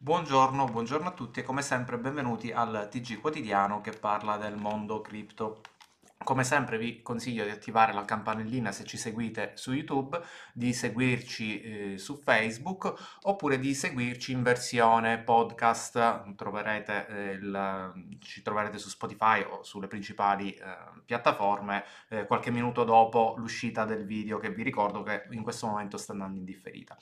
Buongiorno, buongiorno a tutti e come sempre benvenuti al TG quotidiano che parla del mondo cripto. Come sempre vi consiglio di attivare la campanellina se ci seguite su YouTube, di seguirci eh, su Facebook oppure di seguirci in versione podcast. Troverete eh, il, ci troverete su Spotify o sulle principali eh, piattaforme eh, qualche minuto dopo l'uscita del video che vi ricordo che in questo momento sta andando in differita.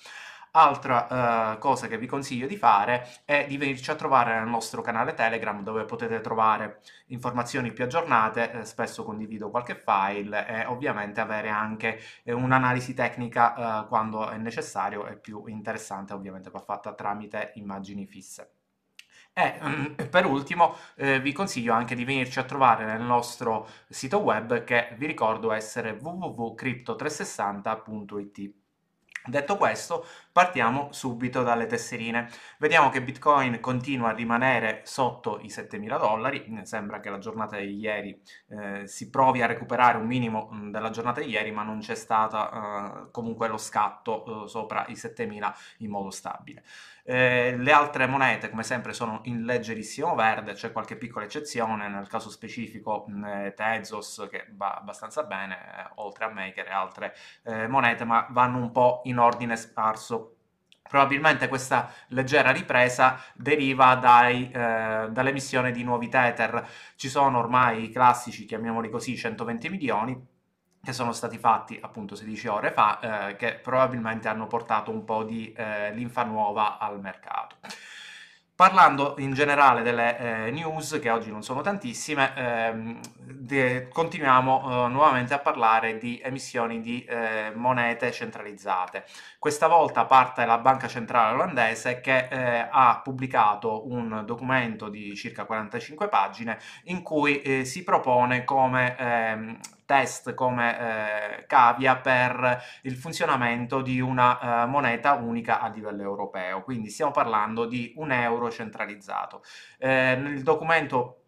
Altra uh, cosa che vi consiglio di fare è di venirci a trovare nel nostro canale Telegram dove potete trovare informazioni più aggiornate, eh, spesso condivido qualche file e ovviamente avere anche eh, un'analisi tecnica uh, quando è necessario e più interessante ovviamente va fatta tramite immagini fisse. E um, per ultimo eh, vi consiglio anche di venirci a trovare nel nostro sito web che vi ricordo essere www.crypto360.it. Detto questo, partiamo subito dalle tesserine. Vediamo che Bitcoin continua a rimanere sotto i 7.000 dollari, sembra che la giornata di ieri eh, si provi a recuperare un minimo mh, della giornata di ieri, ma non c'è stato eh, comunque lo scatto eh, sopra i 7.000 in modo stabile. Eh, le altre monete, come sempre, sono in leggerissimo verde, c'è qualche piccola eccezione, nel caso specifico mh, eh, Tezos che va abbastanza bene, eh, oltre a Maker e altre monete, ma vanno un po' in ordine sparso Probabilmente questa leggera ripresa deriva dai, eh, dall'emissione di nuovi Tether. Ci sono ormai i classici, chiamiamoli così, 120 milioni, che sono stati fatti appunto 16 ore fa, eh, che probabilmente hanno portato un po' di eh, linfa nuova al mercato. Parlando in generale delle eh, news, che oggi non sono tantissime, ehm, de- continuiamo eh, nuovamente a parlare di emissioni di eh, monete centralizzate. Questa volta parte la Banca Centrale Olandese che eh, ha pubblicato un documento di circa 45 pagine in cui eh, si propone come ehm, test come eh, cavia per il funzionamento di una eh, moneta unica a livello europeo. Quindi stiamo parlando di un euro centralizzato. Eh, nel documento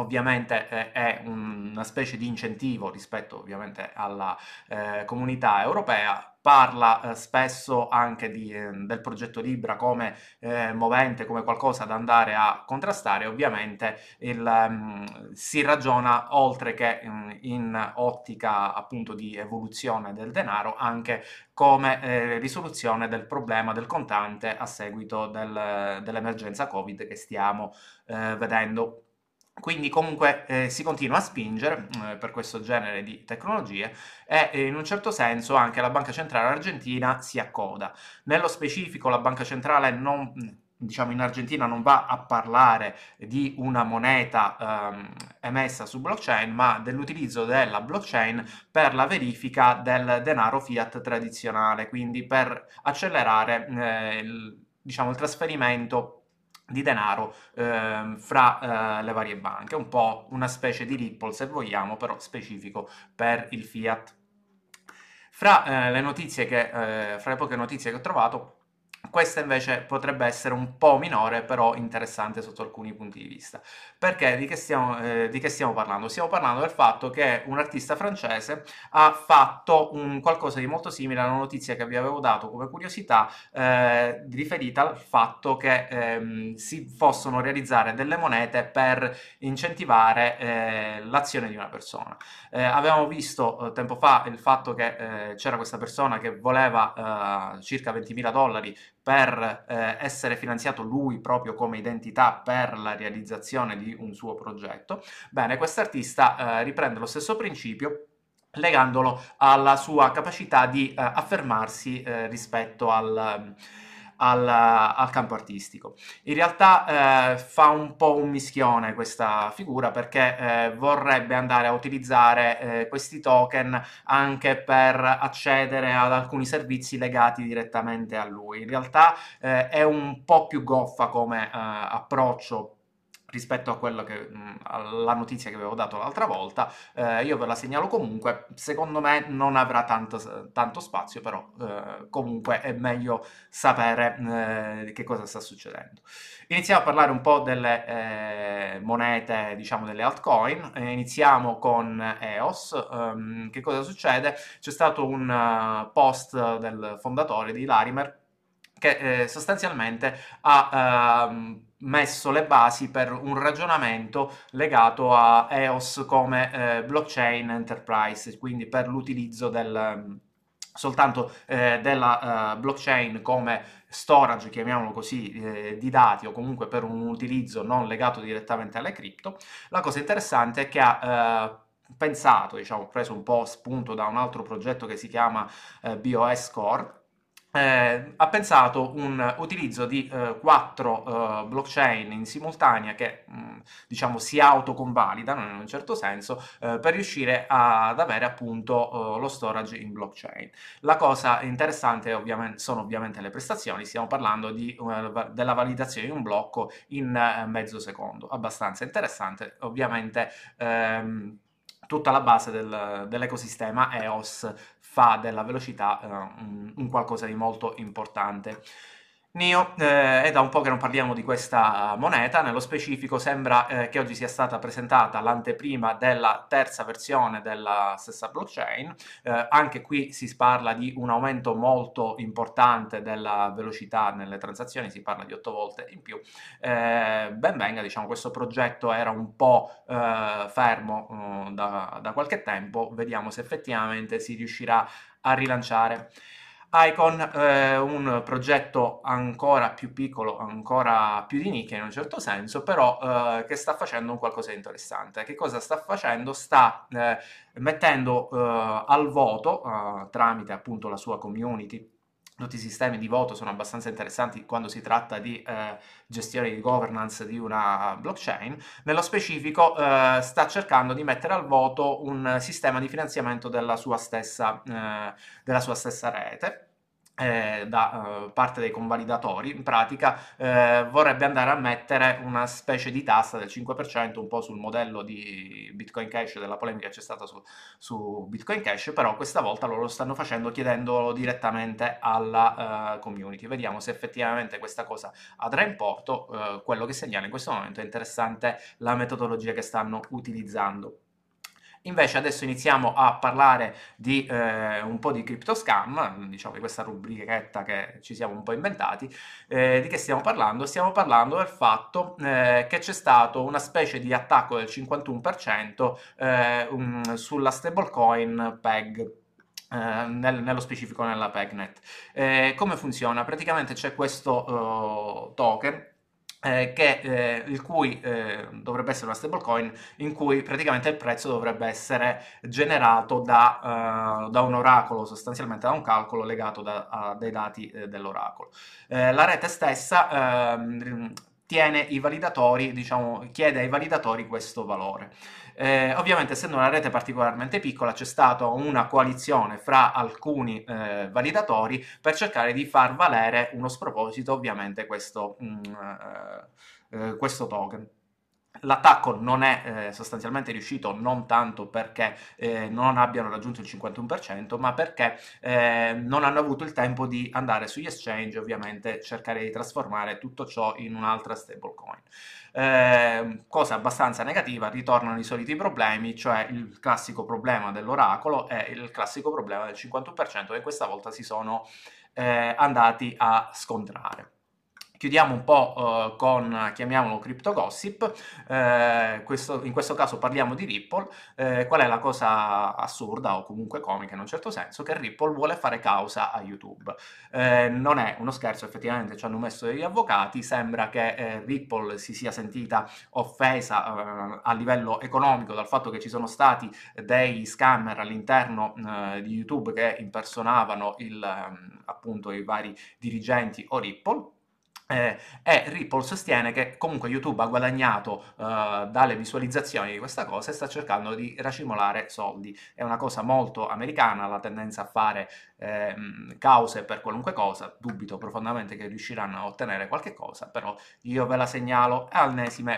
ovviamente eh, è una specie di incentivo rispetto ovviamente alla eh, comunità europea. Parla eh, spesso anche di, eh, del progetto Libra come eh, movente, come qualcosa da andare a contrastare, ovviamente il, um, si ragiona oltre che um, in ottica appunto di evoluzione del denaro anche come eh, risoluzione del problema del contante a seguito del, dell'emergenza Covid che stiamo eh, vedendo quindi comunque eh, si continua a spingere eh, per questo genere di tecnologie e eh, in un certo senso anche la Banca Centrale Argentina si accoda. Nello specifico la Banca Centrale non, diciamo in Argentina non va a parlare di una moneta ehm, emessa su blockchain, ma dell'utilizzo della blockchain per la verifica del denaro fiat tradizionale, quindi per accelerare eh, il, diciamo, il trasferimento di denaro eh, fra eh, le varie banche, un po' una specie di Ripple se vogliamo, però specifico per il fiat. Fra eh, le notizie che, eh, fra le poche notizie che ho trovato, questa invece potrebbe essere un po' minore, però interessante sotto alcuni punti di vista. Perché di che, stiamo, eh, di che stiamo parlando? Stiamo parlando del fatto che un artista francese ha fatto un qualcosa di molto simile alla notizia che vi avevo dato come curiosità, eh, riferita al fatto che ehm, si possono realizzare delle monete per incentivare eh, l'azione di una persona. Eh, avevamo visto eh, tempo fa il fatto che eh, c'era questa persona che voleva circa 20.000 dollari per eh, essere finanziato lui proprio come identità per la realizzazione di un suo progetto. Bene, quest'artista eh, riprende lo stesso principio legandolo alla sua capacità di eh, affermarsi eh, rispetto al al, al campo artistico. In realtà eh, fa un po' un mischione questa figura perché eh, vorrebbe andare a utilizzare eh, questi token anche per accedere ad alcuni servizi legati direttamente a lui. In realtà eh, è un po' più goffa come eh, approccio rispetto che, mh, alla notizia che avevo dato l'altra volta, eh, io ve la segnalo comunque, secondo me non avrà tanto, tanto spazio, però eh, comunque è meglio sapere eh, che cosa sta succedendo. Iniziamo a parlare un po' delle eh, monete, diciamo delle altcoin, iniziamo con EOS, um, che cosa succede? C'è stato un uh, post del fondatore di Larimer che eh, sostanzialmente ha eh, messo le basi per un ragionamento legato a EOS come eh, blockchain enterprise, quindi per l'utilizzo del soltanto eh, della uh, blockchain come storage, chiamiamolo così, eh, di dati o comunque per un utilizzo non legato direttamente alle cripto. La cosa interessante è che ha eh, pensato, diciamo, preso un po' spunto da un altro progetto che si chiama eh, BOS Core, eh, ha pensato un utilizzo di eh, quattro eh, blockchain in simultanea che mh, mm, diciamo si autoconvalidano in un certo senso eh, per riuscire ad avere appunto eh, lo storage in blockchain. La cosa interessante ovviamente, sono ovviamente le prestazioni, stiamo parlando di, uh, della validazione di un blocco in mezzo secondo, abbastanza interessante, ovviamente ehm, tutta la base del, dell'ecosistema EOS fa della velocità eh, un, un qualcosa di molto importante. NIO, eh, è da un po' che non parliamo di questa moneta, nello specifico sembra eh, che oggi sia stata presentata l'anteprima della terza versione della stessa blockchain, eh, anche qui si parla di un aumento molto importante della velocità nelle transazioni, si parla di 8 volte in più. Eh, ben venga, diciamo, questo progetto era un po' eh, fermo da, da qualche tempo, vediamo se effettivamente si riuscirà a rilanciare. Icon è un progetto ancora più piccolo, ancora più di nicchia in un certo senso, però eh, che sta facendo un qualcosa di interessante. Che cosa sta facendo? Sta eh, mettendo eh, al voto, eh, tramite appunto la sua community, tutti i sistemi di voto sono abbastanza interessanti quando si tratta di eh, gestione di governance di una blockchain. Nello specifico eh, sta cercando di mettere al voto un sistema di finanziamento della sua stessa, eh, della sua stessa rete eh, da uh, parte dei convalidatori, in pratica eh, vorrebbe andare a mettere una specie di tassa del 5%, un po' sul modello di Bitcoin Cash, della polemica che c'è stata su, su, Bitcoin Cash, però questa volta loro lo stanno facendo chiedendolo direttamente alla uh, community. Vediamo se effettivamente questa cosa andrà in porto, uh, quello che segnala in questo momento è interessante la metodologia che stanno utilizzando. Invece adesso iniziamo a parlare di eh, un po' di crypto scam, diciamo di questa rubrichetta che ci siamo un po' inventati. Eh, di che stiamo parlando? Stiamo parlando del fatto eh, che c'è stato una specie di attacco del 51% um, sulla stablecoin PEG. Eh, nel, nello specifico nella PEGNet. Eh, come funziona? Praticamente c'è questo uh, token eh, che, eh, il cui eh, dovrebbe essere una stablecoin in cui praticamente il prezzo dovrebbe essere generato da, uh, da un oracolo, sostanzialmente da un calcolo legato da, a dei dati eh, dell'oracolo. Eh, la rete stessa ehm, tiene i validatori, diciamo, chiede ai validatori questo valore. Eh, ovviamente, essendo una rete particolarmente piccola, c'è stata una coalizione fra alcuni eh, validatori per cercare di far valere uno sproposito, ovviamente, questo, mh, mm, eh, eh, questo token. L'attacco non è eh, sostanzialmente riuscito non tanto perché eh, non abbiano raggiunto il 51%, ma perché eh, non hanno avuto il tempo di andare sugli exchange, ovviamente cercare di trasformare tutto ciò in un'altra stablecoin. Eh, cosa abbastanza negativa, ritornano i soliti problemi, cioè il classico problema dell'oracolo e il classico problema del 51% che questa volta si sono eh, andati a scontrare. Chiudiamo un po' uh, con, chiamiamolo, crypto gossip, eh, questo, in questo caso parliamo di Ripple, eh, qual è la cosa assurda o comunque comica in un certo senso, che Ripple vuole fare causa a YouTube. Eh, non è uno scherzo, effettivamente ci hanno messo degli avvocati, sembra che eh, Ripple si sia sentita offesa eh, a livello economico dal fatto che ci sono stati dei scammer all'interno eh, di YouTube che impersonavano il, ehm, appunto i vari dirigenti o Ripple eh, e Ripple sostiene che comunque YouTube ha guadagnato uh, dalle visualizzazioni di questa cosa e sta cercando di racimolare soldi. È una cosa molto americana, la tendenza a fare eh, cause per qualunque cosa. Dubito profondamente che riusciranno a ottenere qualche cosa, però io ve la segnalo al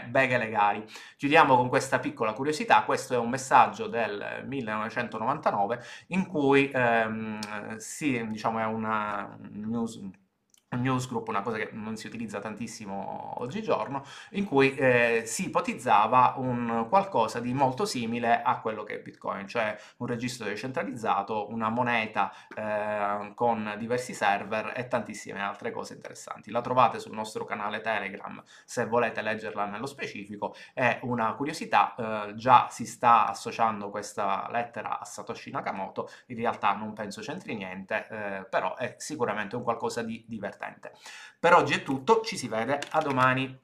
beghe legali. Chiudiamo con questa piccola curiosità. Questo è un messaggio del 1999 in cui ehm, sì, diciamo, è una news newsgroup, una cosa che non si utilizza tantissimo oggigiorno, in cui eh, si ipotizzava un qualcosa di molto simile a quello che è Bitcoin, cioè un registro decentralizzato, una moneta eh, con diversi server e tantissime altre cose interessanti. La trovate sul nostro canale Telegram se volete leggerla nello specifico. È una curiosità, eh, già si sta associando questa lettera a Satoshi Nakamoto, in realtà non penso c'entri niente, eh, però è sicuramente un qualcosa di divertente divertente. Per oggi è tutto, ci si vede a domani.